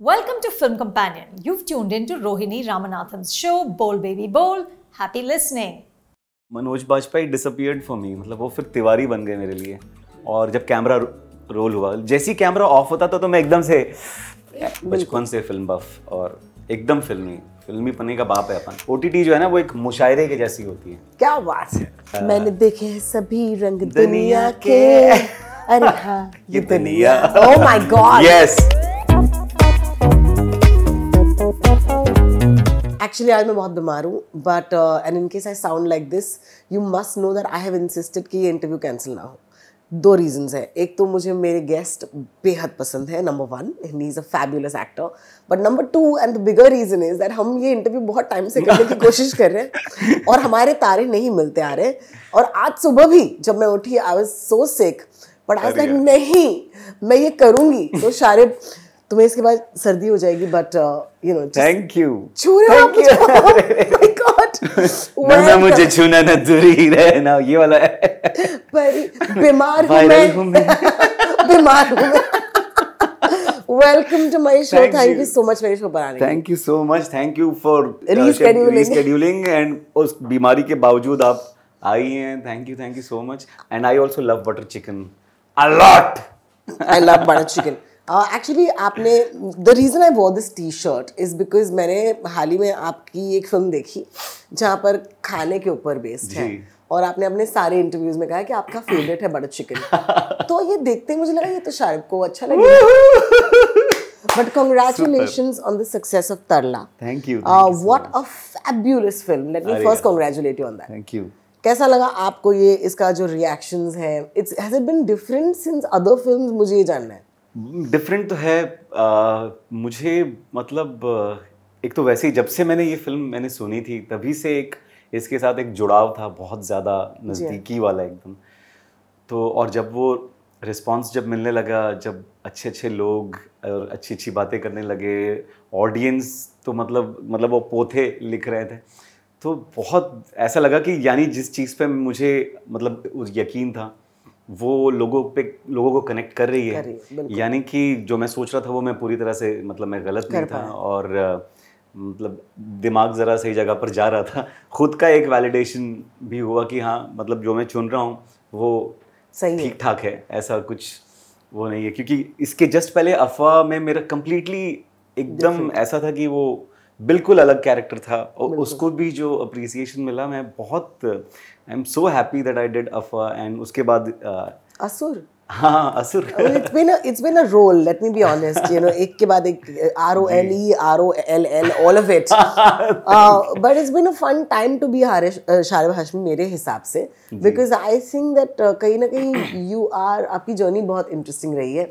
Welcome to Film Companion. You've tuned into Rohini Ramanathan's show Bowl Baby Bowl. Happy listening. Manoj Bajpayee disappeared for me मतलब वो फिर तिवारी बन गए मेरे लिए। और जब कैमरा रोल हुआ जैसे ही कैमरा ऑफ़ होता था तो मैं एकदम से बचपन से फ़िल्म बफ और एकदम फिल्मी फिल्मी पन्ने का बाप है अपन। ओटीटी जो है ना वो एक मुशायरे के जैसी होती है। क्या बात है? मैंने देखे हैं सभी रंग दुनिया। के। अरे हाँ ये दुनिया। Oh my God yes actually आज मैं बहुत बीमार हूँ but and in case I sound like this you must know that I have insisted कि ये इंटरव्यू कैंसिल ना हो। दो रीजंस है। एक तो मुझे मेरे गेस्ट बेहद पसंद है number one he is a fabulous actor but number two and the bigger reason is that हम ये इंटरव्यू बहुत टाइम से करने की कोशिश कर रहे हैं और हमारे तारे नहीं मिलते आ रहे। और आज सुबह भी जब मैं उठी I was so sick but I like नहीं मैं ये करूँगी। तो शारिब तुम्हें इसके बाद सर्दी हो जाएगी but you know thank you छू रहे हो Oh God. न मैं मुझे छूना न दूरी ही रहना ये वाला है। पर बीमार हूँ मैं। बीमार हूँ मैं। Welcome to my show Thank thank you. You so much मेरे शो पर आने के लिए। Thank you so much thank you for Rescheduling. Rescheduling and उस बीमारी के बावजूद आप आई हैं। Thank you thank you so much and I also love butter chicken a lot I love butter chicken actually uh, आपने the reason I wore this T shirt is because मैंने हाल ही में आपकी एक फ़िल्म देखी जहाँ पर खाने के ऊपर बेस्ड है। और आपने अपने सारे इंटरव्यूज़ में कहा कि आपका फेवरेट है बटर चिकन तो ये देखते ही मुझे लगा ये तो शाहरुख को अच्छा लगेगा but congratulations on the success of Tarla. Thank you, Uh, thank you so what a fabulous film. Let me अरे first congratulate you on that. Thank you कैसा लगा आपको ये इसका जो रिएक्शंस है? It's has it been different since other films मुझे ये जानना है। डिफरेंट तो है आ, मुझे मतलब एक तो वैसे ही जब से मैंने ये फ़िल्म मैंने सुनी थी तभी से एक इसके साथ एक जुड़ाव था बहुत ज़्यादा नज़दीकी वाला एकदम। तो और जब वो रिस्पांस जब मिलने लगा जब अच्छे अच्छे लोग और अच्छी अच्छी बातें करने लगे ऑडियंस तो मतलब मतलब वो पोथे लिख रहे थे। तो बहुत ऐसा लगा कि यानी जिस चीज़ पे मुझे मतलब यकीन था वो लोगों पे लोगों को कनेक्ट कर रही है, है यानी कि जो मैं सोच रहा था वो मैं पूरी तरह से मतलब मैं गलत नहीं था और मतलब दिमाग ज़रा सही जगह पर जा रहा था। खुद का एक वैलिडेशन भी हुआ कि हाँ मतलब जो मैं चुन रहा हूँ वो सही ठीक ठाक है ऐसा कुछ वो नहीं है। क्योंकि इसके जस्ट पहले अफवाह में मेरा कम्प्लीटली एकदम ऐसा था कि वो बिल्कुल अलग कैरेक्टर था। और उसको भी जो अप्रिसिएशन मिला मैं बहुत I am so happy that I did Afwaah and उसके बाद अ, असुर। हाँ Asur. It's been it's been a role let me be honest you know एक के बाद एक R O L E R O L L all of it but it's been a fun time to be Harish Sharib Hashmi मेरे हिसाब से because I think that कहीं ना कहीं यू आर आपकी जर्नी बहुत इंटरेस्टिंग रही है।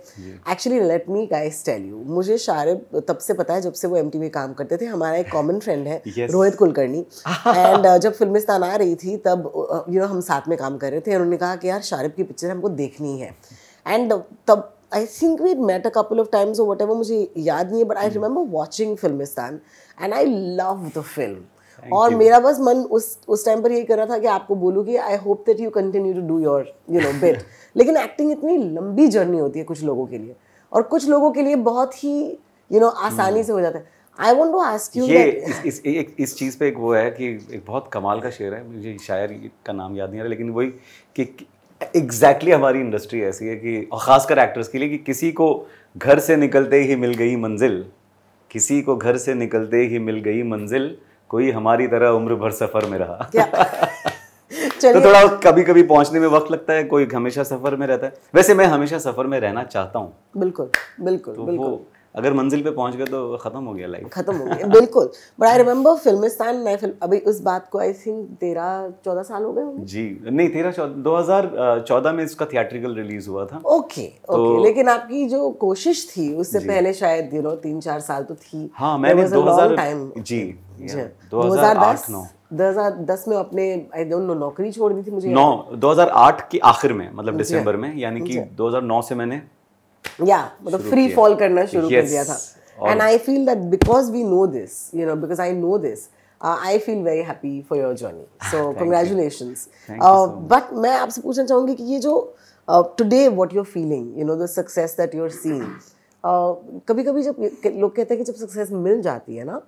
Actually let me guys tell you मुझे शारिब तब से पता है जब से वो एम में काम करते थे हमारा एक कॉमन फ्रेंड है Yes. रोहित कुलकर्णी। एंड जब फिल्मिस्तान आ रही थी तब यू नो हम साथ में काम कर रहे थे उन्होंने कहा कि यार शारिब की पिक्चर हमको देखनी है। एंड तब I think we met a couple of times whatever मुझे याद नहीं है but I remember watching Filmistaan and I love the film और मेरा बस मन उस उस टाइम पर यही कर रहा था कि आपको बोलूँ कि I hope that you continue to do your you know bit लेकिन एक्टिंग इतनी लंबी जर्नी होती है कुछ लोगों के लिए. और कुछ लोगों के लिए बहुत ही यू नो आसानी से हो जाता है. I want to ask you ये इस इस एक इस चीज़ पे एक वो है कि एक बहुत कमाल का शेर है. मुझे शायर का नाम याद नहीं आ रहा लेकिन वही कि एग्जैक्टली exactly हमारी इंडस्ट्री ऐसी है कि और ख़ासकर एक्टर्स के लिए कि किसी को घर से निकलते ही मिल गई मंजिल किसी को घर से निकलते ही मिल गई मंजिल कोई हमारी तरह उम्र भर सफ़र में रहा। क्या तो थोड़ा कभी कभी पहुँचने में वक्त लगता है कोई हमेशा सफ़र में रहता है। वैसे मैं हमेशा सफ़र में रहना चाहता हूँ। बिल्कुल बिल्कुल तो बिल्कुल। अगर मंजिल पे पहुँच गए तो ख़त्म हो गया लाइफ खत्म हो गया बिल्कुल. बट आई रिमेम्बर फिल्मिस्तान नए फ़िल्म अभी उस बात को आई थिंक तेरह चौदह साल हो गए होंगे. जी नहीं तेरह दो हज़ार चौदह में इसका थिएट्रिकल रिलीज़ हुआ था. ओके ओके लेकिन आपकी जो कोशिश थी उससे पहले शायद यू नो तीन चार साल तो थी. हाँ मैंने long 2000 time. जी। दो हज़ार आठ 2010 नौ 2010 में अपने आई डोंट नो नौकरी छोड़ दी थी मुझे नौ 2008 के आखिर में मतलब दिसंबर में यानी कि 2009 से मैंने या मतलब फ्री फॉल करना शुरू कर दिया था। And I feel that because we know this you know because I know this I feel very happy for your journey so congratulation but मैं आपसे पूछना चाहूँगी कि ये जो today what you are feeling you know the success that you are seeing कभी कभी जब लोग कहते हैं कि जब सक्सेस मिल जाती है ना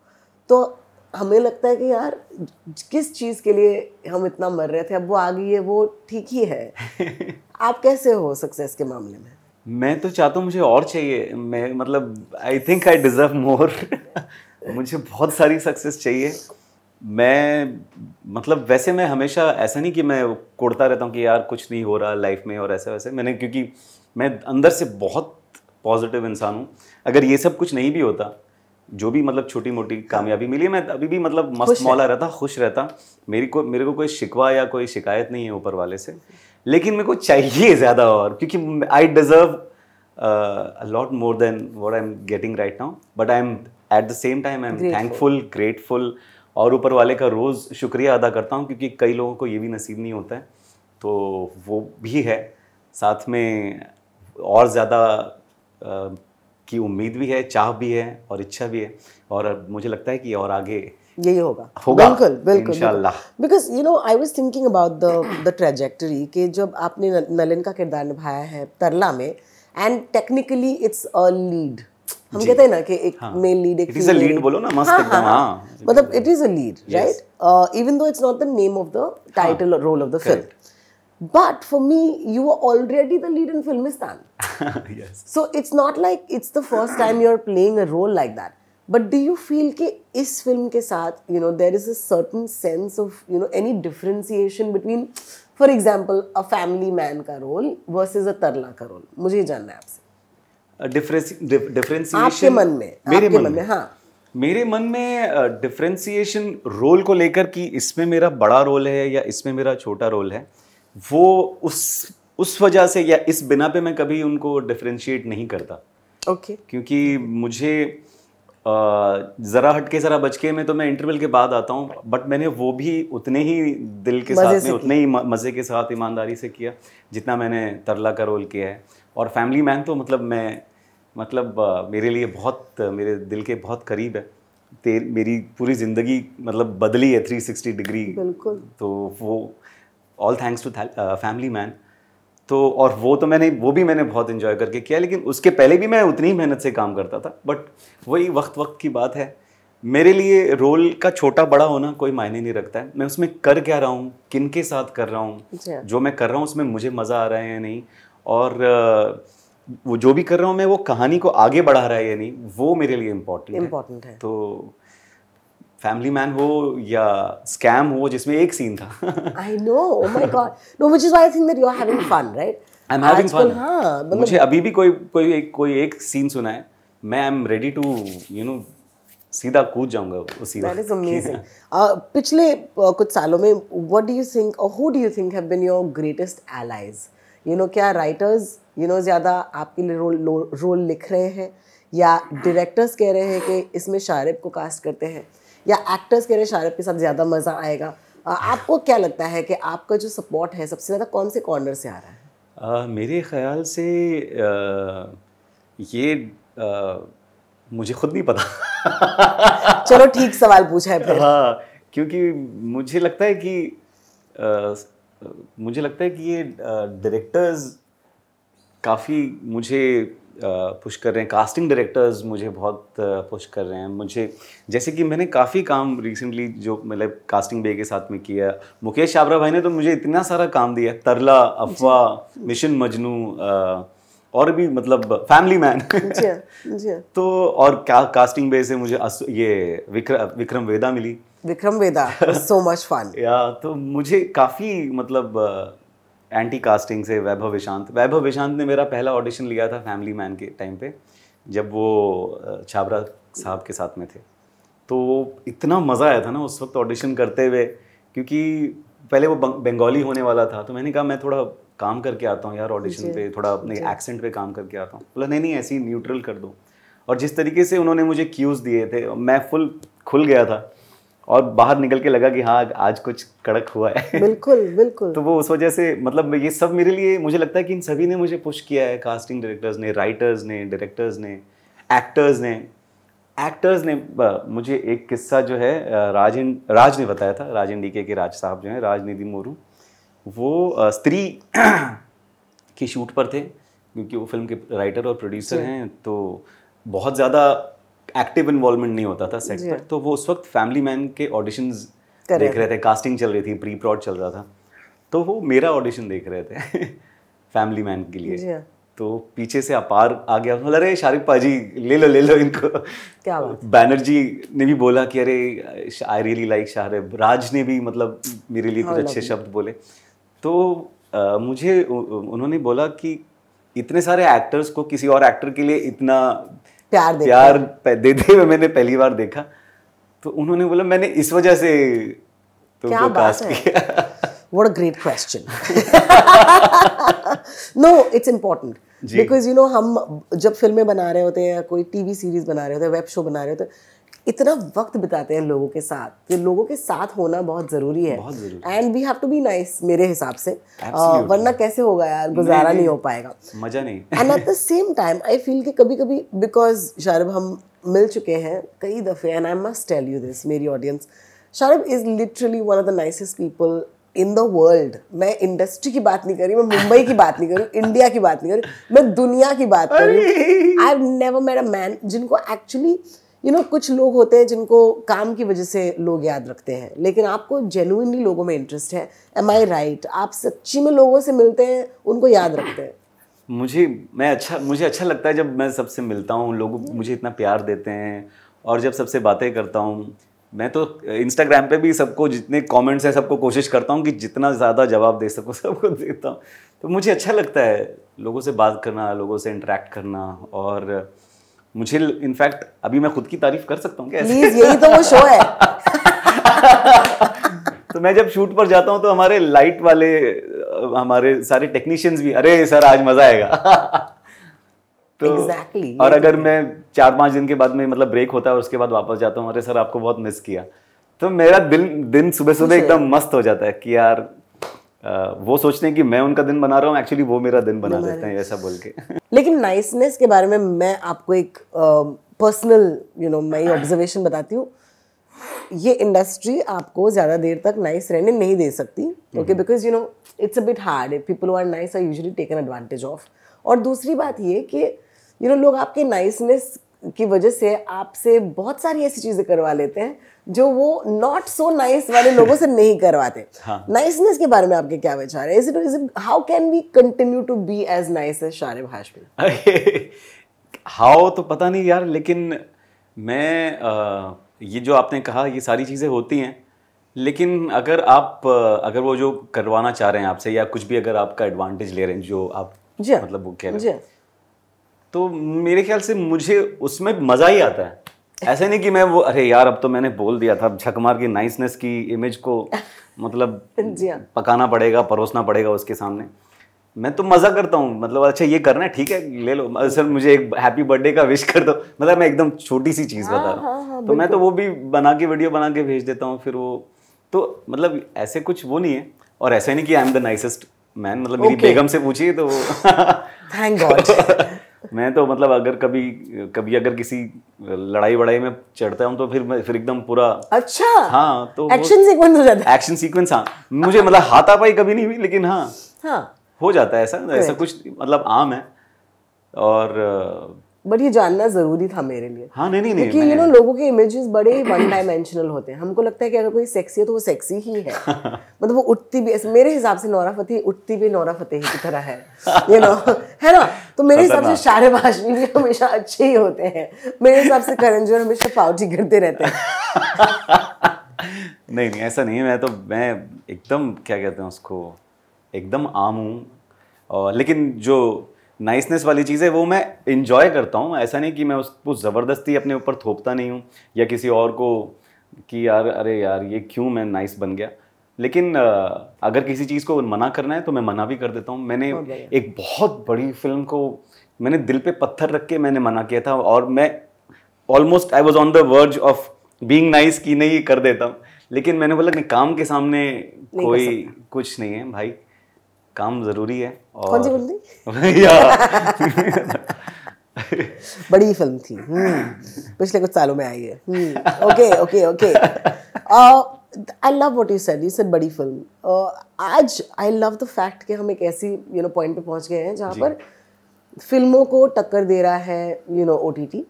तो हमें लगता है कि यार किस चीज़ के लिए हम इतना मर रहे थे अब वो आ गई है वो ठीक ही है। आप कैसे हो सक्सेस के मामले में? मैं तो चाहता हूँ मुझे और चाहिए। मैं मतलब I think I deserve more मुझे बहुत सारी सक्सेस चाहिए। मैं मतलब वैसे मैं हमेशा ऐसा नहीं कि मैं कोड़ता रहता हूँ कि यार कुछ नहीं हो रहा लाइफ में और ऐसे वैसे मैंने क्योंकि मैं अंदर से बहुत पॉजिटिव इंसान हूँ। अगर ये सब कुछ नहीं भी होता जो भी मतलब छोटी मोटी कामयाबी मिली मैं अभी भी मतलब मस्त मौला रहता खुश रहता। मेरी को मेरे को कोई शिकवा या कोई शिकायत नहीं है ऊपर वाले से। लेकिन मेरे को चाहिए ज़्यादा और क्योंकि I deserve lot more than what I am getting right now but I am at the same time I am thankful grateful और ऊपर वाले का रोज़ शुक्रिया अदा करता हूँ क्योंकि कई लोगों को ये भी नसीब नहीं होता है। तो वो भी है। साथ में और ज़्यादा की उम्मीद भी है चाह भी है और इच्छा भी है। और मुझे लगता है कि और आगे यही होगा। होगा बिल्कुल बिल्कुल because you know I was thinking about the the trajectory कि जब आपने नलिन का किरदार निभाया है तरला में and technically it's a lead हम कहते हैं ना कि एक मेल लीड एक इट इज़ अ लीड बोलो ना मस्त हाँ, हाँ, एकदम हाँ हाँ। मतलब it is a lead right even though it's not the name of the title और role of the film but for me you were already the lead in filmistan. Yes. So it's not like it's the first time you're playing a role like that. But do you feel कि इस film के साथ you know there is a certain sense of you know any differentiation between for example a family man का role versus a तरला का role? मुझे ये जानना है आपसे। डिफरेंशिएशन मन में मेरे मन, मन में हाँ। मेरे मन में डिफरेंशिएशन रोल को लेकर कि इसमें मेरा बड़ा रोल है या इसमें मेरा छोटा रोल है वो उस उस वजह से या इस बिना पे मैं कभी उनको डिफ्रेंशिएट नहीं करता। Okay okay. क्योंकि मुझे ज़रा हटके ज़रा बचके में तो मैं इंटरवल के बाद आता हूँ बट मैंने वो भी उतने ही दिल के साथ में उतने ही मज़े के साथ ईमानदारी से किया जितना मैंने तरला का रोल किया है। और फैमिली मैन तो मतलब मैं मतलब मेरे लिए बहुत मेरे दिल के बहुत करीब है। ते मेरी पूरी ज़िंदगी मतलब बदली है 360 डिग्री बिल्कुल। तो वो all thanks to family man तो और वो तो मैंने वो भी मैंने बहुत इन्जॉय करके किया लेकिन उसके पहले भी मैं उतनी ही मेहनत से काम करता था बट वही वक्त वक्त की बात है। मेरे लिए रोल का छोटा बड़ा होना कोई मायने नहीं रखता है। मैं उसमें कर क्या रहा हूँ किन के साथ कर रहा हूँ अच्छा। जो मैं कर रहा हूँ उसमें मुझे मज़ा आ रहा है या नहीं और वो जो भी कर रहा हूँ मैं वो कहानी को आगे बढ़ा रहा है या नहीं वो मेरे लिए इम्पोर्टेंट इम्पोर्टेंट है। तो फैमिली मैन हो या स्कैम हो जिसमें एक सीन था। I know oh my god no which is why I think that you are having fun right I am having fun हाँ मुझे अभी भी कोई कोई एक कोई एक सीन सुना है। मैं I am ready to you know सीधा कूद जाऊँगा उसी दैट इज़ अमेजिंग पिछले uh, कुछ सालों में व्हाट डू यू थिंक और who do you think have been your greatest allies you know क्या राइटर्स यू नो ज़्यादा आपके लिए रोल रोल लिख रहे हैं? या डायरेक्टर्स कह रहे हैं कि इसमें शारिब को कास्ट करते हैं? या एक्टर्स कह रहे हैं शारिब के साथ ज़्यादा मज़ा आएगा? आपको क्या लगता है कि आपका जो सपोर्ट है सबसे ज़्यादा कौन से कॉर्नर से आ रहा है? आ, मेरे ख्याल से आ, ये आ, मुझे खुद नहीं पता। चलो ठीक सवाल पूछा है फिर। हाँ क्योंकि मुझे लगता है कि आ, मुझे लगता है कि ये डायरेक्टर्स काफ़ी मुझे पुश कर रहे हैं। कास्टिंग डायरेक्टर्स मुझे बहुत पुश कर रहे हैं। मुझे जैसे कि मैंने काफ़ी काम रिसेंटली जो मतलब कास्टिंग बे के साथ में किया मुकेश छाबरा भाई ने तो मुझे इतना सारा काम दिया। तरला अफवाह मिशन मजनू और भी मतलब फैमिली मैन तो और का, कास्टिंग बे से मुझे ये विक्र, विक्रम वेदा मिली। Vikram Vedha so much fun या तो मुझे काफ़ी मतलब एंटी कास्टिंग से वैभव विशांत वैभव विशांत ने मेरा पहला ऑडिशन लिया था फैमिली मैन के टाइम पे जब वो छाबरा साहब के साथ में थे। तो इतना मज़ा आया था ना उस वक्त ऑडिशन करते हुए क्योंकि पहले वो बंगाली होने वाला था तो मैंने कहा मैं थोड़ा काम करके आता हूँ यार ऑडिशन पे थोड़ा अपने एक्सेंट पे काम करके आता हूँ। बोला नहीं नहीं ऐसी न्यूट्रल कर दो। और जिस तरीके से उन्होंने मुझे क्यूज़ दिए थे मैं फुल खुल गया था। और बाहर निकल के लगा कि हाँ आज कुछ कड़क हुआ है। बिल्कुल बिल्कुल। तो वो उस वजह से मतलब ये सब मेरे लिए मुझे लगता है कि इन सभी ने मुझे पुश किया है। कास्टिंग डायरेक्टर्स ने राइटर्स ने डायरेक्टर्स ने एक्टर्स ने। एक्टर्स ने मुझे एक किस्सा जो है राज राज ने बताया था। राज इंडिके के राज साहब जो हैं राजनिधि मोरू वो स्त्री की शूट पर थे क्योंकि वो फ़िल्म के राइटर और प्रोड्यूसर हैं। तो बहुत ज़्यादा एक्टिव इन्वॉल्वमेंट नहीं होता था सेट पर तो वो उस वक्त फैमिली मैन के ऑडिशंस देख रहे थे कास्टिंग चल रही थी प्री प्रॉड चल रहा था तो वो मेरा ऑडिशन देख रहे थे फैमिली मैन के लिए। हाँ। तो पीछे से अपार आ गया बोला अरे शारिक पाजी ले लो ले लो इनको। क्या बात बैनर्जी ने भी बोला कि अरे आई रियली लाइक शाहरेब राज ने भी मतलब मेरे लिए कुछ अच्छे शब्द बोले। तो अ, मुझे उन्होंने बोला कि इतने सारे एक्टर्स को किसी और एक्टर के लिए इतना प्यार देखा। प्यार देते हुए मैंने पहली बार देखा। तो उन्होंने बोला मैंने इस वजह से क्या तुमको बात है? किया। What a great question. No it's important. Because you know हम जब फ़िल्में बना रहे होते हैं या कोई टीवी सीरीज़ बना रहे होते हैं वेब शो बना रहे होते हैं इतना वक्त बिताते हैं लोगों के साथ तो लोगों के साथ होना बहुत ज़रूरी है। And we have to be nice मेरे हिसाब से। Absolutely. वरना कैसे होगा यार? गुजारा नहीं नहीं हो पाएगा। मज़ा नहीं। And at the same time I feel कि कभी कभी बिकॉज़ शारब हम मिल चुके हैं कई दफ़े and I must tell you this मेरी audience Sharib is literally one of the nicest people in the world मैं इंडस्ट्री की बात नहीं कर रही मैं मुंबई की बात नहीं कर रही इंडिया की बात नहीं कर रही मैं दुनिया की बात कर रही I have never met a man जिनको एक्चुअली यू नो कुछ लोग होते हैं जिनको काम की वजह से लोग याद रखते हैं, लेकिन आपको जेनुइनली लोगों में इंटरेस्ट है। एम आई राइट आप सच्ची में लोगों से मिलते हैं, उनको याद रखते हैं। मुझे, मैं अच्छा मुझे अच्छा लगता है जब मैं सबसे मिलता हूँ, लोग मुझे इतना प्यार देते हैं, और जब सबसे बातें करता हूँ। मैं तो इंस्टाग्राम पे भी सबको जितने कमेंट्स हैं, सबको कोशिश करता हूँ कि जितना ज़्यादा जवाब दे सकूँ, सबको देता हूँ। तो मुझे अच्छा लगता है लोगों से बात करना, लोगों से इंटरेक्ट करना, और मुझे इनफैक्ट अभी मैं खुद की तारीफ़ कर सकता हूँ क्या प्लीज़ यही तो वो शो है। तो मैं जब शूट पर जाता हूँ तो हमारे लाइट वाले हमारे सारे टेक्नीशियंस भी अरे सर आज मज़ा आएगा। तो Exactly, और अगर मैं चार पाँच दिन के बाद में मतलब ब्रेक होता है और उसके बाद वापस जाता हूँ अरे सर आपको बहुत मिस किया। तो मेरा दिन दिन सुबह सुबह एकदम मस्त हो जाता है कि यार वो सोचते हैं कि मैं उनका दिन बना रहा हूँ एक्चुअली वो मेरा दिन बना देते हैं ऐसा बोल के। लेकिन नाइसनेस के बारे में मैं आपको एक पर्सनल यू नो मैं ऑब्जर्वेशन बताती हूँ। ये इंडस्ट्री आपको ज़्यादा देर तक नाइस रहने नहीं दे सकती okay because you know it's a bit hard people are nice are usually taken advantage of और दूसरी बात ये कि यू नो लोग आपके नाइसनेस की वजह से आपसे बहुत सारी ऐसी चीज़ें करवा लेते हैं जो वो नॉट सो नाइस वाले लोगों से नहीं करवाते। नाइसनेस के बारे में आपके क्या विचार है? Is it is it how can we continue to be as nice as Sharib Hashmi how तो पता नहीं यार लेकिन मैं ये जो आपने कहा ये सारी चीज़ें होती हैं। लेकिन अगर आप अगर वो जो करवाना चाह रहे हैं आपसे या कुछ भी अगर आपका एडवांटेज ले रहे हैं जो आप जी हाँ, मतलब वो कह रहे हैं। हाँ। तो मेरे ख्याल से मुझे उसमें मज़ा ही आता है। ऐसे नहीं कि मैं वो अरे यार अब तो मैंने बोल दिया था झकमार की नाइसनेस की इमेज को मतलब हाँ। पकाना पड़ेगा परोसना पड़ेगा उसके सामने। मैं तो मज़ा करता हूँ मतलब अच्छा ये करना है ठीक है ले लो। सर मुझे एक हैप्पी बर्थडे का विश कर दो। मतलब मैं एकदम छोटी सी चीज़ बता रहा हूँ। तो मैं तो वो भी बना के वीडियो बना के भेज देता हूँ फिर वो तो मतलब ऐसे कुछ वो नहीं है। और ऐसा नहीं कि I am the nicest man मतलब मेरी. बेगम से पूछिए तो थैंक गॉड मैं तो मतलब अगर कभी कभी अगर किसी लड़ाई वड़ाई में चढ़ता हूँ तो फिर मैं फिर एकदम पूरा अच्छा? हाँ तो एक्शन सीक्वेंस हो जाता है। एक्शन सीक्वेंस हाँ। मुझे मतलब हाथापाई कभी नहीं हुई लेकिन हाँ। हाँ। हो जाता है ऐसा ऐसा कुछ मतलब आम है। और बट ये जानना ज़रूरी था मेरे लिए। हाँ नहीं नहीं क्योंकि यू नो लोगों के इमेजेस बड़े वन डायमेंशनल होते हैं। हमको लगता है कि अगर कोई सेक्सी है तो वो सेक्सी ही है। मतलब वो उठती भी मेरे हिसाब से नौरा फतेही उठती भी नौरा फतेही की तरह है। यू नो है ना? तो मेरे हिसाब से शारे भाषणी भी हमेशा अच्छे ही होते हैं। मेरे हिसाब से करण जोहर हमेशा पाउटी करते रहते हैं। नहीं नहीं ऐसा नहीं है। मैं तो मैं एकदम क्या कहते हैं उसको एकदम आम हूँ। और लेकिन जो नाइसनेस वाली चीज़ है वो मैं इंजॉय करता हूँ। ऐसा नहीं कि मैं उसको ज़बरदस्ती अपने ऊपर थोपता नहीं हूँ या किसी और को कि यार अरे यार ये क्यों मैं नाइस बन गया? लेकिन अगर किसी चीज़ को मना करना है तो मैं मना भी कर देता हूँ। मैंने एक बहुत बड़ी फ़िल्म को मैंने दिल पे पत्थर रख के मैंने मना किया था और मैं almost I was on the verge of being nice की नहीं कर देता हूँ। लेकिन मैंने बोला कि काम के सामने कोई कुछ नहीं है भाई। काम ज़रूरी है और कौन सी या। बड़ी फ़िल्म थी। हम्म, पिछले कुछ सालों में आई है। Okay okay okay I love what you said you said बड़ी फ़िल्म आज आई लव द फैक्ट कि हम एक ऐसी यू नो पॉइंट पे पहुँच गए हैं जहाँ पर फ़िल्मों को टक्कर दे रहा है you know O T T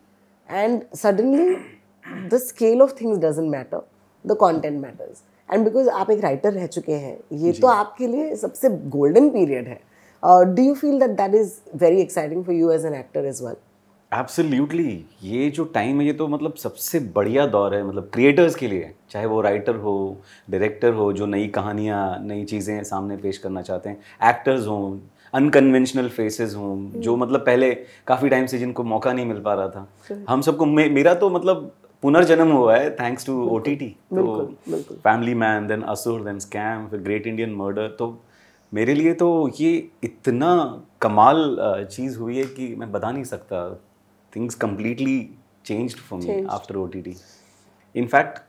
and suddenly the scale of things doesn't matter the content matters and because आप एक राइटर रह चुके हैं ये तो आपके लिए सबसे गोल्डन पीरियड है। Do you feel that that is very exciting for you as an actor as well absolutely ये जो टाइम है ये तो मतलब सबसे बढ़िया दौर है मतलब क्रिएटर्स के लिए। चाहे वो राइटर हो डायरेक्टर हो जो नई कहानियाँ नई चीज़ें सामने पेश करना चाहते हैं। एक्टर्स हों अनकन्वेंशनल फेसेस हों जो मतलब पहले काफ़ी टाइम से जिनको मौका नहीं मिल पा रहा था। हम सबको मे, मेरा तो मतलब पुनर्जन्म हुआ है thanks to O T T तो family man then Asur then scam फिर ग्रेट इंडियन मर्डर तो मेरे लिए तो ये इतना कमाल चीज़ हुई है कि मैं बता नहीं सकता। Things completely change for me after O T T in fact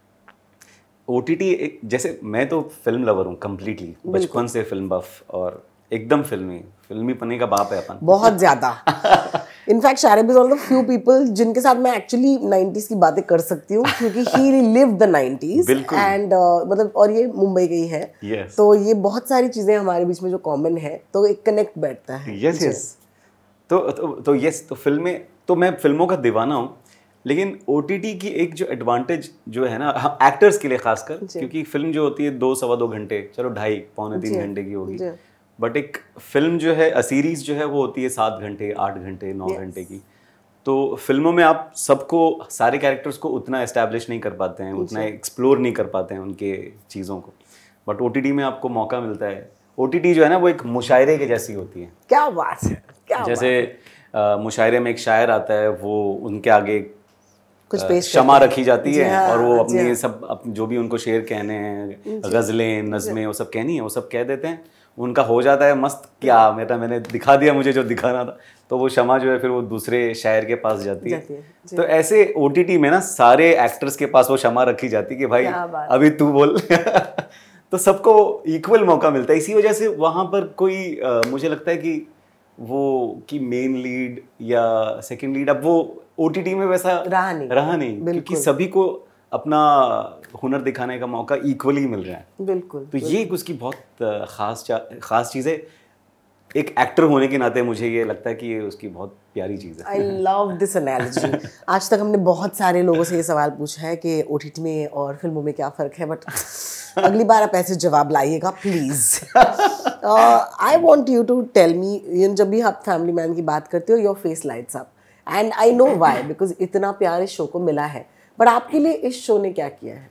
O T T एक जैसे मैं तो फ़िल्म लवर हूँ कम्प्लीटली बचपन से फ़िल्म बफ और एकदम फिल्मी फिल्मी पने का बाप है अपन। बहुत ज़्यादा। In fact Sharib is all the few people जिनके साथ मैं एक्चुअली 90s की बातें कर सकती हूँ क्योंकि he live the 90s and मतलब और ये मुंबई के ही yes. तो ये बहुत सारी चीज़ें हमारे बीच में जो कॉमन है तो एक कनेक्ट बैठता है। यस यस तो तो तो यस तो फ़िल्में तो मैं फ़िल्मों का दीवाना हूँ लेकिन ओटीटी की एक जो एडवांटेज जो है ना एक्टर्स के लिए खासकर क्योंकि फ़िल्म जो होती है दो सवा दो घंटे चलो ढाई पौने तीन घंटे की होगी। बट एक फ़िल्म जो है अ सीरीज़ जो है वो होती है सात घंटे आठ घंटे नौ घंटे की। तो फ़िल्मों में आप सबको सारे कैरेक्टर्स को उतना एस्टेब्लिश नहीं कर पाते हैं उतना एक्सप्लोर नहीं कर पाते हैं उनके चीज़ों को। बट ओ में आपको मौका मिलता है। ओ जो है ना वो एक मुशायरे के जैसी होती है। क्या बात है क्या जैसे मुशायरे में एक शायर आता है वो उनके आगे कुछ पेश क्षमा रखी जाती है हाँ, और वो अपने हाँ। सब जो भी उनको शेर कहने हैं गज़लें नज़में वो सब कहनी है वो सब कह देते हैं। उनका हो जाता है मस्त क्या मेरा मैंने दिखा दिया मुझे जो दिखाना था। तो वो क्षमा जो है फिर वो दूसरे शायर के पास जाती है, जाती है तो ऐसे ओटीटी में ना सारे एक्टर्स के पास वो क्षमा रखी जाती कि भाई अभी तू बोल। तो सबको इक्वल मौका मिलता है। इसी वजह से वहाँ पर कोई आ, मुझे लगता है कि वो कि मेन लीड या सेकंड लीड अब वो ओटीटी में वैसा रहा नहीं। रहा नहीं क्योंकि सभी को अपना हुनर दिखाने का मौका इक्वली मिल रहा है। बिल्कुल तो ये उसकी बहुत खास खास चीज़ है। एक एक्टर होने के नाते मुझे ये लगता है कि ये उसकी बहुत प्यारी चीज़ है। आई लव दिस एनालॉजी आज तक हमने बहुत सारे लोगों से ये सवाल पूछा है कि ओ में और फ़िल्मों में क्या फ़र्क है बट अगली बार आप ऐसे जवाब लाइएगा please I want you to tell me जब भी आप फैमिली मैन की बात करते हो your face lights up and I know why because इतना प्यार इस शो को मिला है। बट आपके लिए इस शो ने क्या किया है?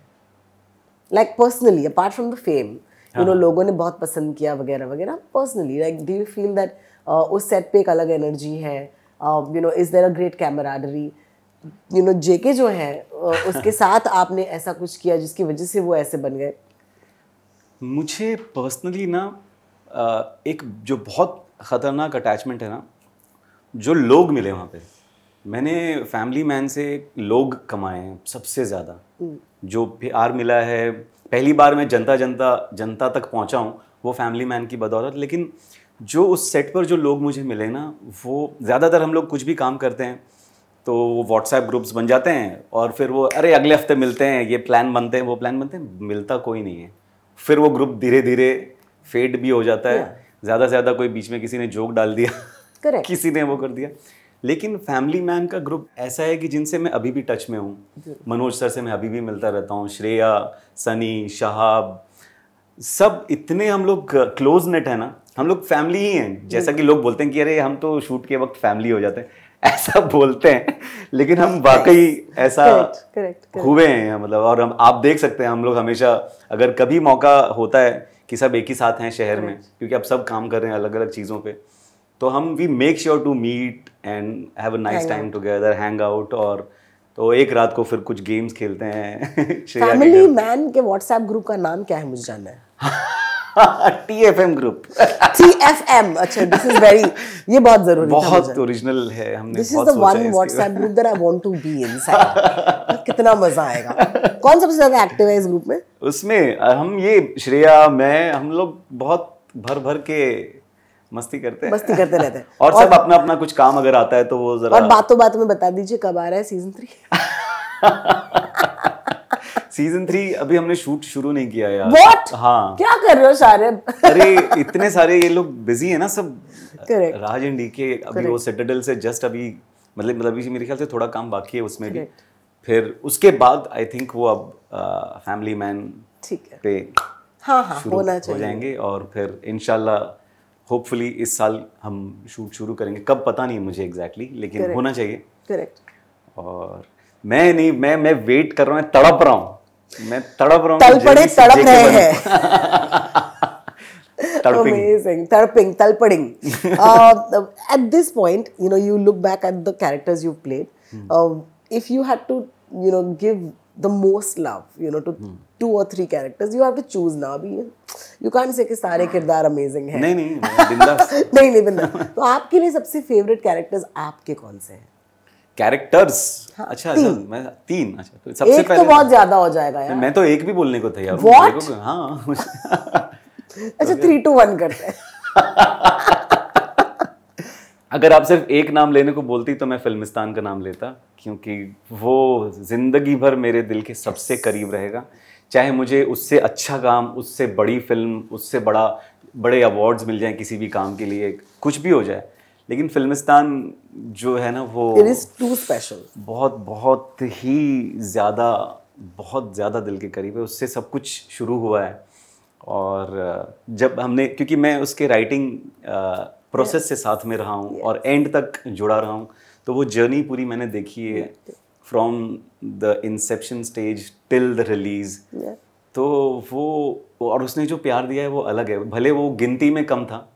Like personally apart from the fame you know लोगों ने बहुत पसंद किया वगैरह वगैरह personally like do you feel that उस सेट पे एक अलग एनर्जी है? You know is there a great camaraderie you know JK जो है uh, उसके साथ आपने ऐसा कुछ किया जिसकी वजह से वो ऐसे बन गए? मुझे पर्सनली ना एक जो बहुत ख़तरनाक अटैचमेंट है ना जो लोग मिले वहाँ पे मैंने फैमिली मैन से लोग कमाए हैं सबसे ज़्यादा। जो प्यार मिला है पहली बार मैं जनता जनता जनता तक पहुँचा हूँ वो फैमिली मैन की बदौलत। लेकिन जो उस सेट पर जो लोग मुझे मिले ना वो ज़्यादातर हम लोग कुछ भी काम करते हैं तो वो व्हाट्सएप ग्रुप्स बन जाते हैं और फिर वो अरे अगले हफ़्ते मिलते हैं ये प्लान बनते हैं वो प्लान बनते हैं मिलता कोई नहीं है। फिर वो ग्रुप धीरे धीरे फेड भी हो जाता है। ज़्यादा से ज़्यादा कोई बीच में किसी ने जोक डाल दिया। किसी ने वो कर दिया। लेकिन फैमिली मैन का ग्रुप ऐसा है कि जिनसे मैं अभी भी टच में हूँ। मनोज सर से मैं अभी भी मिलता रहता हूँ श्रेया सनी शहाब सब इतने हम लोग क्लोज नेट है ना हम लोग फैमिली ही हैं। जैसा कि लोग बोलते हैं कि अरे हम तो शूट के वक्त फैमिली हो जाते हैं ऐसा बोलते हैं लेकिन हम वाकई ऐसा correct, correct, correct. हुए हैं मतलब और हम आप देख सकते हैं हम लोग हमेशा अगर कभी मौका होता है कि सब एक ही साथ हैं शहर में क्योंकि अब सब काम कर रहे हैं अलग अलग चीज़ों पे तो हम we make sure to meet and have a nice time together hang out और तो एक रात को फिर कुछ गेम्स खेलते हैं फैमिली मैन के व्हाट्सएप ग्रुप का नाम क्या है मुझे जानना है? टीएफएम ग्रुप टीएफएम अच्छा दिस इज़ वेरी ये बहुत ज़रूरी बहुत ओरिजिनल है हमने this is the one WhatsApp group that I want to be inside कितना मज़ा आएगा। कौन सबसे ज़्यादा एक्टिव है इस ग्रुप में? उसमें हम ये श्रेया मैं हम लोग बहुत भर भर के मस्ती करते हैं। मस्ती करते रहते हैं। और, और सब अपना अपना कुछ काम अगर आता है तो वो जरा और बातों बातों में बता दीजिए कब आ रहा है सीज़न थ्री सीज़न थ्री अभी हमने शूट शुरू नहीं किया यार। What? हाँ। क्या कर रहे हो शारिब अरे इतने सारे ये लोग बिज़ी है ना सब। Correct. राज एंड डीके अभी वो सेटेडल से जस्ट अभी मतलब मतलब अभी मेरे ख्याल से थोड़ा काम बाकी है उसमें भी। फिर उसके बाद आई थिंक वो अब फैमिली मैन ठीक है। पे हाँ हाँ होना हो जाएँगे और फिर इनशाला होपफुली इस साल हम शूट शुरू करेंगे कब पता नहीं मुझे एग्जैक्टली exactly, लेकिन Correct. होना चाहिए करेक्ट और मैं नहीं मैं मैं वेट कर रहा हूँ तड़प रहा हूँ मैं तड़प रहा हूँ तल पड़े तड़प रहे हैं Amazing. Tarping, talpading. uh, at this point, you know, you look back at the characters you've played. Um, if you had to, you know, give the most love, you know, to two or three characters, you have to choose now. Abhi, you can't say कि सारे किरदार amazing हैं. नहीं नहीं बिंदास नहीं नहीं बिंदा. तो आपके लिए सबसे favorite characters आपके कौन से हैं? कैरेक्टर्स अच्छा अच्छा मैं तीन अच्छा तो सबसे एक तो बहुत ज़्यादा हो जाएगा यार. मैं तो एक भी बोलने को तैयार हूँ को- हाँ अच्छा थ्री टू वन करते हैं. अगर आप सिर्फ़ एक नाम लेने को बोलती तो मैं फिल्मिस्तान का नाम लेता क्योंकि वो ज़िंदगी भर मेरे दिल के सबसे करीब रहेगा चाहे मुझे उससे अच्छा काम उससे बड़ी फ़िल्म उससे बड़ा बड़े अवार्ड्स मिल जाएँ किसी भी काम के लिए कुछ भी हो जाए लेकिन फिल्मिस्तान जो है ना वो It is too special. बहुत बहुत ही ज़्यादा बहुत ज़्यादा दिल के करीब है। उससे सब कुछ शुरू हुआ है। और जब हमने क्योंकि मैं उसके राइटिंग प्रोसेस से साथ में रहा हूँ और एंड तक जुड़ा रहा हूँ तो वो जर्नी पूरी मैंने देखी है। From the inception stage till the release तो वो और उसने जो प्यार दिया है वो अलग है। भले वो गिनती में कम था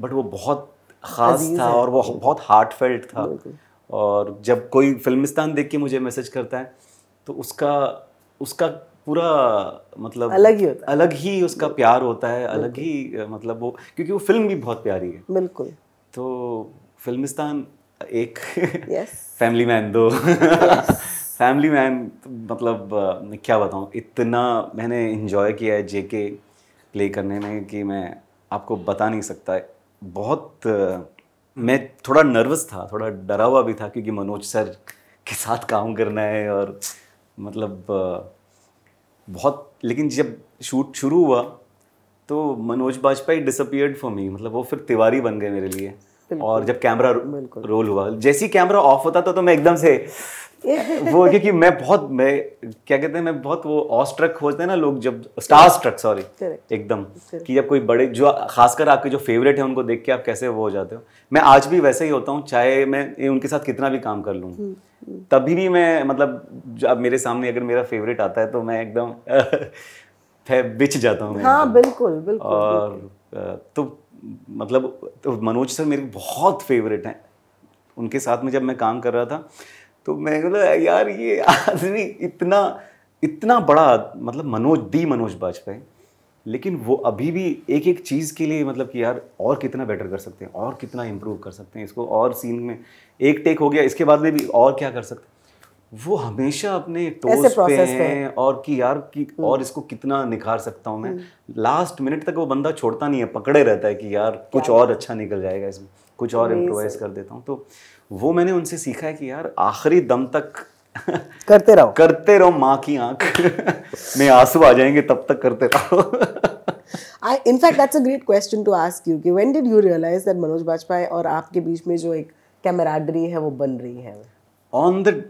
बट वो बहुत खास था और वो बहुत हार्टफेल्ट था। और जब कोई फिल्मिस्तान देख के मुझे मैसेज करता है तो उसका उसका पूरा मतलब अलग ही होता है। अलग ही उसका प्यार होता है अलग ही मतलब वो क्योंकि वो फ़िल्म भी बहुत प्यारी है। बिल्कुल. तो फिल्मिस्तान एक फैमिली मैन दो। फैमिली मैन मतलब क्या बताऊँ इतना मैंने इन्जॉय किया है जे के प्ले करने में कि मैं आपको बता नहीं सकता। बहुत मैं थोड़ा नर्वस था थोड़ा डरा हुआ भी था क्योंकि मनोज सर के साथ काम करना है और मतलब बहुत लेकिन जब शूट शुरू हुआ तो Manoj Bajpayee disappeared for me मतलब वो फिर तिवारी बन गए मेरे लिए। और जब कैमरा रोल हुआ जैसे ही कैमरा ऑफ़ होता था तो मैं एकदम से वो क्योंकि मैं बहुत मैं क्या कहते हैं मैं बहुत वो ऑस्ट्रक होते हैं ना लोग जब स्टार स्ट्रक सॉरी एकदम कि जब कोई बड़े जो खासकर आपके जो फेवरेट है उनको देख के आप कैसे वो हो जाते हो। मैं आज भी वैसे ही होता हूँ चाहे मैं उनके साथ कितना भी काम कर लूँ। तभी भी मैं मतलब अब मेरे सामने अगर मेरा फेवरेट आता है तो मैं एकदम बिछ जाता हूँ हाँ बिल्कुल बिल्कुल. और तो मतलब तो मनोज सर मेरे बहुत फेवरेट हैं। उनके साथ में जब मैं काम कर रहा था तो मैं बोला, यार, ये आदमी इतना इतना बड़ा मतलब मनोज दी मनोज बाजपेयी। लेकिन वो अभी भी एक एक चीज़ के लिए मतलब कि यार, और कितना बेटर कर सकते हैं, और कितना इम्प्रूव कर सकते हैं इसको, और सीन में एक टेक हो गया, इसके बाद में भी और क्या कर सकते हैं? वो हमेशा अपने टोज पे पे। हैं और कि यार कि और इसको कितना निखार सकता हूँ मैं। लास्ट मिनट तक वो बंदा छोड़ता नहीं है पकड़े रहता है कि यार कुछ और अच्छा निकल जाएगा इसमें कुछ और इम्प्रोवाइज कर देता हूँ। तो वो मैंने उनसे सीखा है कि यार आखिरी दम तक करते रहो। करते रहो माँ की आँख। में आँसू आ जाएँगे तब तक करते रहो। In fact, that's a great question to ask you. कि when did you realize that Manoj Bajpayee और आपके बीच में जो एक कैमराडरी है वो बन रही है? On the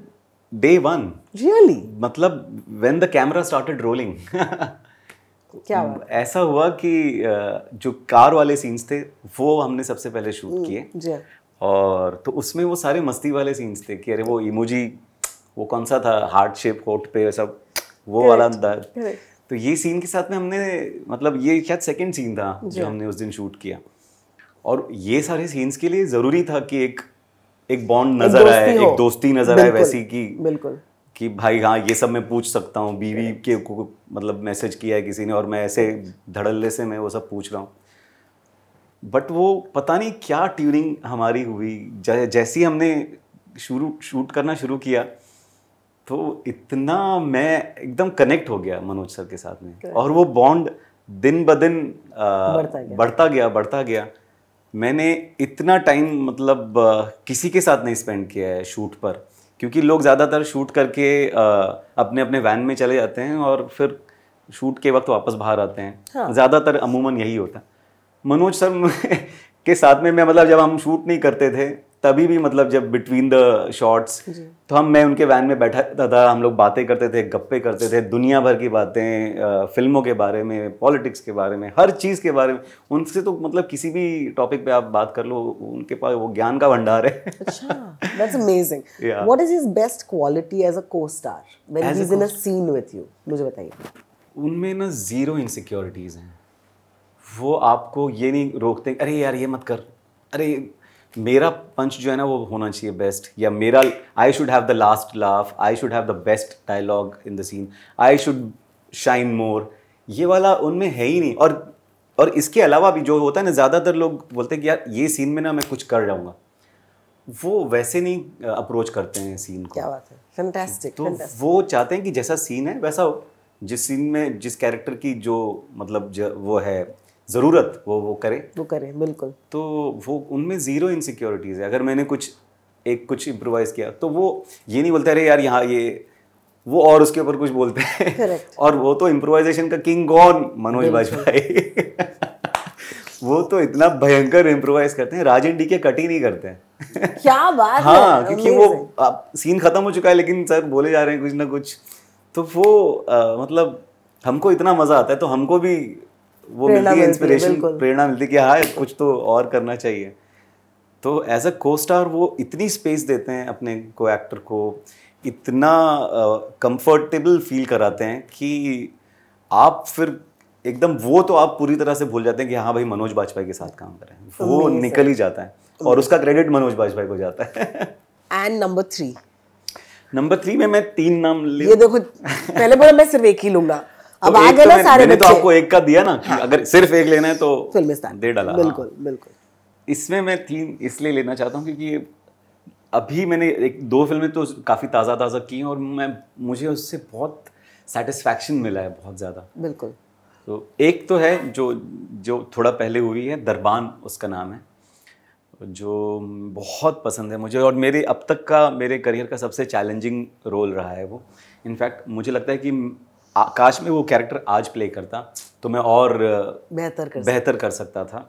day one Really? मतलब when the camera started rolling क्या बात? ऐसा हुआ कि जो कार वाले सीन्स थे वो हमने सबसे पहले शूट किए। हाँ. और तो उसमें वो सारे मस्ती वाले सीन्स थे कि अरे वो इमोजी वो कौन सा था? हार्ट शेप होट पे सब वो वाला अंदाज तो ये सीन के साथ में हमने मतलब ये शायद सेकंड सीन था जो हमने उस दिन शूट किया। और ये सारे सीन्स के लिए ज़रूरी था कि एक एक बॉन्ड नज़र आए दोस्ती एक दोस्ती नज़र आए वैसी की बिल्कुल। कि भाई हाँ ये सब मैं पूछ सकता हूँ बीवी के को मतलब मैसेज किया है किसी ने और मैं ऐसे धड़ल्ले से मैं वो सब पूछ रहा हूँ। बट वो पता नहीं क्या ट्यूनिंग हमारी हुई। जैसी हमने शुरू शूट करना शुरू किया तो इतना मैं एकदम कनेक्ट हो गया मनोज सर के साथ में। और वो बॉन्ड दिन ब दिन बढ़ता गया। बढ़ता गया बढ़ता गया। मैंने इतना टाइम मतलब किसी के साथ नहीं स्पेंड किया है शूट पर क्योंकि लोग ज़्यादातर शूट करके अपने अपने वैन में चले जाते हैं और फिर शूट के वक्त वापस बाहर आते हैं हाँ। ज़्यादातर अमूमन यही होता है मनोज सर के साथ में मैं मतलब जब हम शूट नहीं करते थे तभी भी मतलब जब बिटवीन द शॉट्स तो हम मैं उनके वैन में बैठा रहता था हम लोग बातें करते थे गप्पे करते थे दुनिया भर की बातें फ़िल्मों के बारे में पॉलिटिक्स के बारे में हर चीज़ के बारे में। उनसे तो मतलब किसी भी टॉपिक पे आप बात कर लो उनके पास वो ज्ञान का भंडार है। अच्छा amazing. Yeah. what is his best quality as a co-star when As a he's in a scene with you? मुझे बताइए। उनमें ना ज़ीरो इनसिक्योरिटीज़ हैं। वो आपको ये नहीं रोकते अरे यार ये मत कर। अरे मेरा पंच जो है ना वो होना चाहिए बेस्ट या मेरा I should have the last laugh I should have the best dialogue in the scene I should shine more ये वाला उनमें है ही नहीं। और और इसके अलावा भी जो होता है ना ज़्यादातर लोग बोलते हैं कि यार ये सीन में ना मैं कुछ कर जाऊँगा। वो वैसे नहीं अप्रोच करते हैं सीन को। क्या बात है? फैंटास्टिक तो fantastic. वो चाहते हैं कि जैसा सीन है वैसा हो। जिस सीन में जिस कैरेक्टर की जो मतलब जो, वो है ज़रूरत वो वो करे। वो करें बिल्कुल। तो वो उनमें ज़ीरो इनसिक्योरिटीज़ है। अगर मैंने कुछ एक कुछ इम्प्रोवाइज़ किया तो वो ये नहीं बोलते अरे यार यहाँ ये वो और उसके ऊपर कुछ बोलते हैं। और वो तो इम्प्रोवाइजेशन का किंग कौन? मनोज बाजपेयी। वो तो इतना भयंकर इम्प्रोवाइज करते हैं राजन डी के कट ही नहीं करते हैं। क्या बात हाँ। है क्योंकि वो. अब सीन खत्म हो चुका है लेकिन सर बोले जा रहे हैं कुछ ना कुछ। तो वो अ, मतलब हमको इतना मज़ा आता है तो हमको भी वो मिलती है इंस्पिरेशन प्रेरणा मिलती है कि हाँ कुछ तो और करना चाहिए। तो एज अ को स्टार वो इतनी स्पेस देते हैं अपने को एक्टर को इतना कंफर्टेबल uh, फील कराते हैं कि आप फिर एकदम वो तो आप पूरी तरह से भूल जाते हैं कि हाँ भाई मनोज बाजपेयी के साथ काम करें रहे वो निकल ही जाता है और उसका क्रेडिट मनोज बाजपेयी को जाता है। And number three number three में मैं तीन नाम ले ये देखो पहले बोला मैं सिर्फ़ एक ही लूँगा। अब तो आ गए तो ना सारे मैंने तो आपको एक का दिया ना कि अगर सिर्फ़ एक लेना है तो फिल्मिस्तान दे डाला। बिल्कुल हाँ। बिल्कुल। इसमें मैं तीन इसलिए लेना चाहता हूँ क्योंकि अभी मैंने एक दो फ़िल्में तो काफ़ी ताज़ा ताज़ा की हैं और मैं मुझे उससे बहुत सेटिस्फैक्शन मिला है बहुत ज़्यादा। बिल्कुल। तो एक तो है जो जो थोड़ा पहले हुई है दरबान उसका नाम है जो बहुत पसंद है मुझे और मेरे अब तक का मेरे करियर का सबसे चैलेंजिंग रोल रहा है वो। इनफैक्ट मुझे लगता है कि काश में वो कैरेक्टर आज प्ले करता तो मैं और बेहतर कर बेहतर कर सकता था। अ,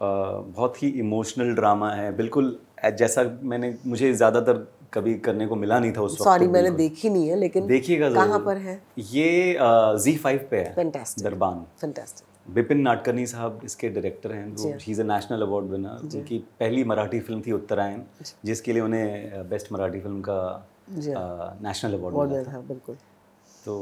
बहुत ही इमोशनल ड्रामा है बिल्कुल जैसा मैंने मुझे ज़्यादातर कभी करने को मिला नहीं था उस सॉरी तो मैंने देखी नहीं है लेकिन देखिएगा कहाँ पर है? ये जी फाइव पे है दरबान। फैंटास्टिक विपिन नाटकर्नी साहब इसके डायरेक्टर हैं जो ही। Is a national award winner उनकी पहली मराठी फ़िल्म थी उत्तरायण जिसके लिए उन्हें बेस्ट मराठी फ़िल्म का नेशनल अवार्ड मिला था बिल्कुल। तो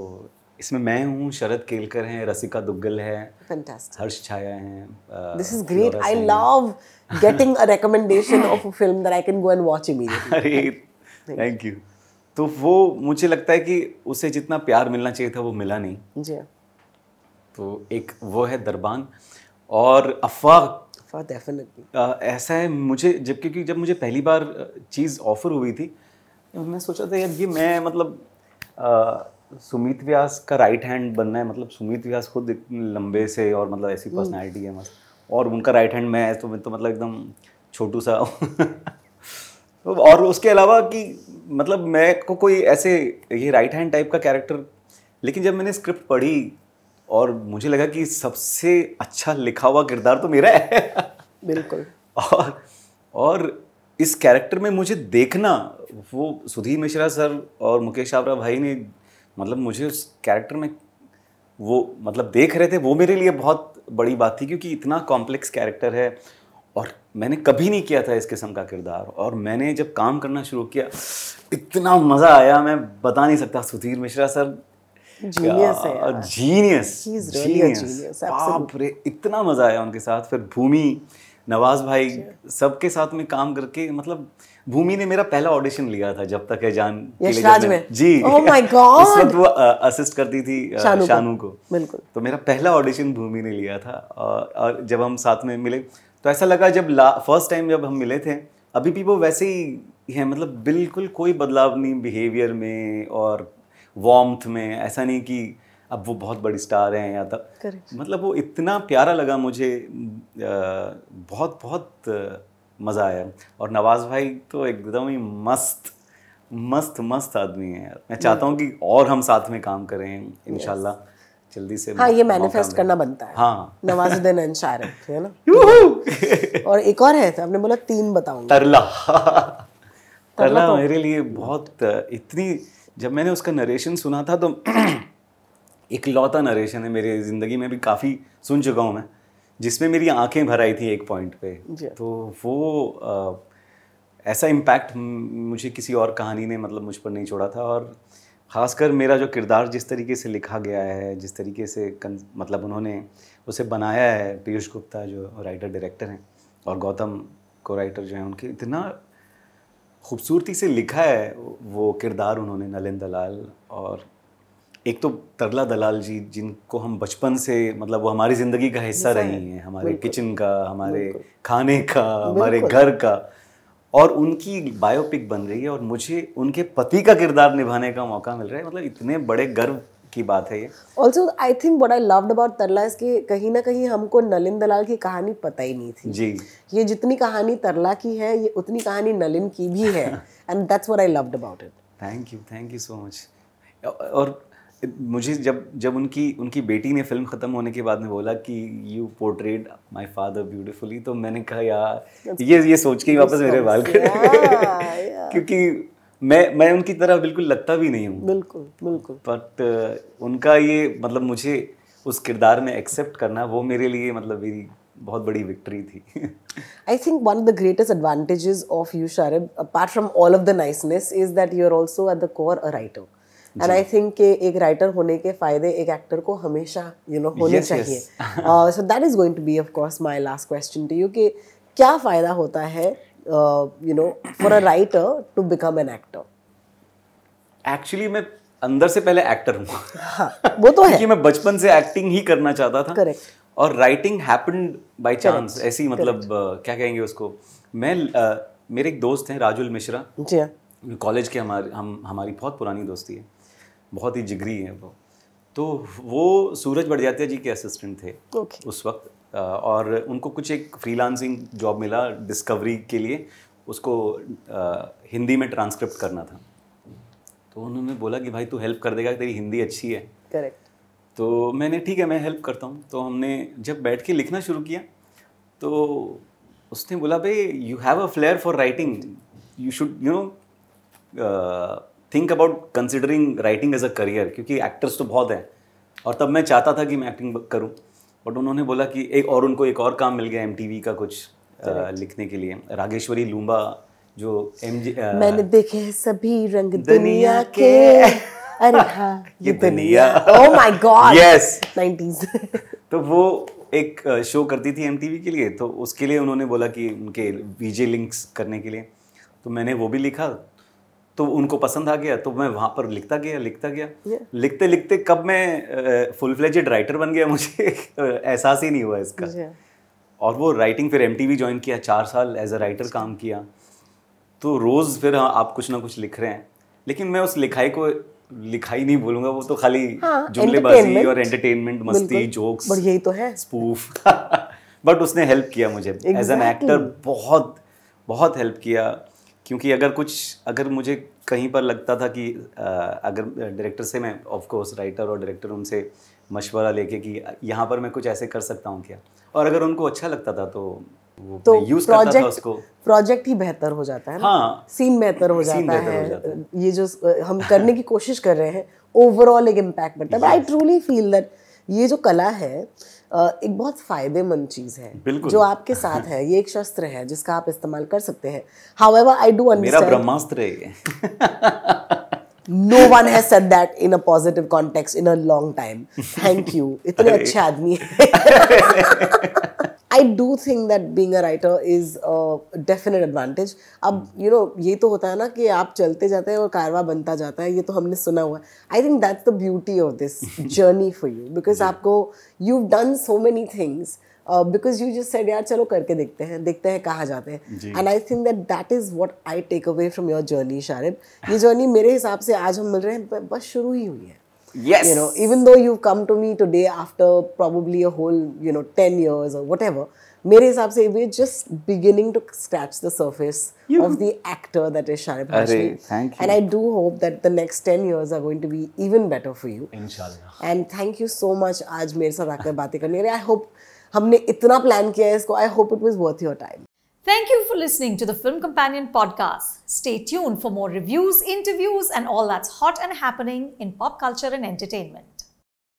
इसमें मैं हूँ शरद केलकर हैं रसिका दुग्गल है फैंटास्टिक हर्ष छाया हैं अ. फ्लोरा I सिंह हैं। love getting a recommendation of a film that I can go and watch immediately. अरे थैंक यू तो वो मुझे लगता है कि उसे जितना प्यार मिलना चाहिए था वो मिला नहीं जी हाँ। तो एक वो है दरबान और अफवाह For definitely. अ, ऐसा है मुझे जब क्योंकि जब मुझे पहली बार चीज़ ऑफ़र हुई थी तो मैं सोचा था यार ये मैं मतलब अ, सुमित व्यास का राइट हैंड बनना है मतलब सुमित व्यास खुद लंबे से और मतलब ऐसी पर्सनैलिटी है मस्त। और उनका राइट हैंड मैं तो मैं तो मतलब एकदम छोटू सा और उसके अलावा कि मतलब मैं को कोई ऐसे ये राइट हैंड टाइप का कैरेक्टर लेकिन जब मैंने स्क्रिप्ट पढ़ी और मुझे लगा कि सबसे अच्छा लिखा हुआ किरदार तो मेरा है। बिल्कुल। और और इस कैरेक्टर में मुझे देखना वो सुधीर मिश्रा सर और मुकेश आबरा भाई ने मतलब मुझे उस कैरेक्टर में वो मतलब देख रहे थे वो मेरे लिए बहुत बड़ी बात थी क्योंकि इतना कॉम्प्लेक्स कैरेक्टर है और मैंने कभी नहीं किया था इस किस्म का किरदार और मैंने जब काम करना शुरू किया इतना मज़ा आया मैं बता नहीं सकता सुधीर मिश्रा सर। है जीनियस बाप रे इतना मज़ा आया उनके साथ। फिर भूमि नवाज़ भाई सबके साथ में काम करके मतलब भूमि ने मेरा पहला ऑडिशन लिया था जब तक है जान यशराज में? जी God! उस वक्त वो असिस्ट करती थी शानू को। शानू को बिल्कुल तो मेरा पहला ऑडिशन भूमि ने लिया था और, जब हम साथ में मिले तो ऐसा लगा जब फ़र्स्ट टाइम जब हम मिले थे अभी भी वो वैसे ही है मतलब बिल्कुल कोई बदलाव नहीं बिहेवियर में और वार्मथ में ऐसा नहीं कि अब वो बहुत बड़ी स्टार हैं या तब मतलब वो इतना प्यारा लगा मुझे बहुत बहुत मज़ा आया। और नवाज़ भाई तो एकदम ही मस्त मस्त मस्त आदमी है यार। मैं चाहता हूँ कि और हम साथ में काम करें इंशाल्लाह। जल्दी से हाँ ये मैनिफेस्ट करना बनता है। हाँ। नवाजुद्दीन शारिफ है ना? और एक और है आपने बोला तीन बताऊँगा। तरला। तरला तो- मेरे लिए बहुत इतनी जब मैंने उसका नरेशन सुना था तो इकलौता नरेशन है मेरी ज़िंदगी में भी काफ़ी सुन चुका हूँ मैं। जिसमें मेरी आँखें भर आई थी एक पॉइंट पे। तो वो अ, ऐसा इम्पैक्ट मुझे किसी और कहानी ने मतलब मुझ पर नहीं छोड़ा था और ख़ासकर मेरा जो किरदार जिस तरीके से लिखा गया है जिस तरीके से कन, मतलब उन्होंने उसे बनाया है पीयूष गुप्ता जो राइटर डायरेक्टर हैं और गौतम को राइटर जो हैं उनके इतना खूबसूरती से लिखा है वो किरदार उन्होंने नलिन दलाल और एक तो तरला दलाल जी जिनको हम बचपन से मतलब वो हमारी ज़िंदगी का हिस्सा रही हैं हमारे किचन का हमारे खाने का हमारे घर का। और उनकी बायोपिक बन रही है और मुझे उनके पति का किरदार निभाने का मौका मिल रहा है। मतलब इतने बड़े गर्व की बात है ये। Also I think what I loved about Tarla is कि कहीं ना कहीं हमको नलिन दलाल की कहानी पता ही नहीं थी। जी। ये जितनी कहानी तरला की है ये उतनी कहानी नलिन की भी है। And that's what I loved about it thank you thank you so much और मुझे जब जब उनकी उनकी बेटी ने फ़िल्म ख़त्म होने के बाद में बोला कि you portrayed my father beautifully तो मैंने कहा यार ये ये सोच के ही वापस मेरे बाल खड़े क्योंकि मैं मैं उनकी तरह बिल्कुल लगता भी नहीं हूँ। बिल्कुल बिल्कुल। बट उनका ये मतलब मुझे उस किरदार में एक्सेप्ट करना वो मेरे लिए मतलब मेरी बहुत बड़ी विक्ट्री थी। I think one of the greatest advantages of you, Sharib, apart from all of the niceness, is that you're also at the core a writer. And I think कि एक राइटर होने के फ़ायदे एक एक्टर को हमेशा you know होने. चाहिए। So that is going to be of course my last question to you कि क्या फ़ायदा होता है you know for a writer to become an actor actually मैं अंदर से पहले एक्टर हूँ। हाँ वो तो है। क्योंकि मैं बचपन से एक्टिंग ही करना चाहता था। Correct. और राइटिंग हैपेंड बाय चांस ऐसी मतलब अ, क्या कहेंगे उसको? मैं अ, मेरे एक दोस्त हैं राजुल मिश्रा। जी हाँ। कॉलेज के हमारे हम हमारी बहुत पुरानी दोस्ती है। बहुत ही जिगरी है वो। तो वो सूरज बड़जात्या जी के असिस्टेंट थे ओके उस वक्त और उनको कुछ एक फ्रीलांसिंग जॉब मिला डिस्कवरी के लिए। उसको हिंदी में ट्रांसक्रिप्ट करना था। तो उन्होंने बोला कि भाई तू हेल्प कर देगा तेरी हिंदी अच्छी है। करेक्ट तो मैंने ठीक है मैं हेल्प करता हूँ। तो हमने जब बैठ के लिखना शुरू किया तो उसने बोला भाई you have a flair for writing you should you know think about considering writing as a career क्योंकि एक्टर्स तो बहुत हैं। और तब मैं चाहता था कि मैं एक्टिंग करूँ। बट उन्होंने बोला कि एक और उनको एक और काम मिल गया एम का कुछ अ, लिखने के लिए। रागेश्वरी लूम्बा जो एम मैंने देखे सभी रंग दुनिया के। अरे हाँ ये दुनिया। Oh my God Yes. 90s तो वो एक शो करती थी एम के लिए। तो उसके लिए उन्होंने बोला कि उनके वीजे लिंक्स करने के लिए। तो मैंने वो भी लिखा। तो उनको पसंद आ गया तो मैं वहाँ पर लिखता गया लिखता गया। Yeah. लिखते लिखते कब मैं फुल फ्लेजेड राइटर बन गया मुझे एहसास ही नहीं हुआ इसका। जी। और वो राइटिंग फिर एम टी ज्वाइन किया चार साल एज अ राइटर काम किया। तो रोज़ फिर हाँ, आप कुछ ना कुछ लिख रहे हैं। लेकिन मैं उस लिखाई को लिखाई नहीं बोलूँगा वो तो खाली हाँ, जुमलेबाजी और एंटरटेनमेंट मस्ती जोक्स बट यही तो है। स्पूफ बट उसने हेल्प किया मुझे। एज एन एक्टर बहुत बहुत हेल्प किया। क्योंकि अगर कुछ अगर मुझे कहीं पर लगता था कि अ, अगर डायरेक्टर से मैं ऑफ़ कोर्स राइटर और डायरेक्टर उनसे मशवरा लेके कि यहाँ पर मैं कुछ ऐसे कर सकता हूँ क्या? और अगर उनको अच्छा लगता था तो वो तो यूज़ करता था उसको। प्रोजेक्ट ही बेहतर हो जाता है ना? हाँ। सीन बेहतर हो जाता बेहतर हो जाता है। ये जो हम करने की कोशिश कर रहे हैं ओवरऑल एक इम्पैक्ट बनता है। आई ट्रूली फील दैट ये जो कला है एक बहुत फ़ायदेमंद चीज़ है जो आपके साथ है ये एक शस्त्र है जिसका आप इस्तेमाल कर सकते हैं। हाउ एवर आई डू मेरा ब्रह्मास्त्र है no one has said that in a positive context in a long time thank you इतने अच्छे आदमी I do think that being a writer is a definite advantage अब यू नो ये तो होता है ना कि आप चलते जाते हैं और कारवा बनता जाता है ये तो हमने सुना हुआ है। I think that's the beauty of this journey for you because आपको you done so many things because you just said यार चलो करके देखते हैं देखते हैं कहाँ जाते हैं। And I think that that is what I take away from your journey Sharib ये जर्नी मेरे हिसाब से आज हम मिल रहे हैं बस शुरू ही हुई है। Yes you know even though you've come to me today after probably a whole you know 10 years or whatever मेरे हिसाब से we just beginning to scratch the surface of the actor that is Sharib अरे, Hashmi thank you. And I do hope that the next 10 years are going to be even better for you. इंशाल्लाह and thank you so much आज मेरे साथ आकर बातें करने I hope हमने इतना प्लान किया है इसको I hope it was worth your time Thank you for listening to the Film Companion podcast. Stay tuned for more reviews, interviews, and all that's hot and happening in pop culture and entertainment.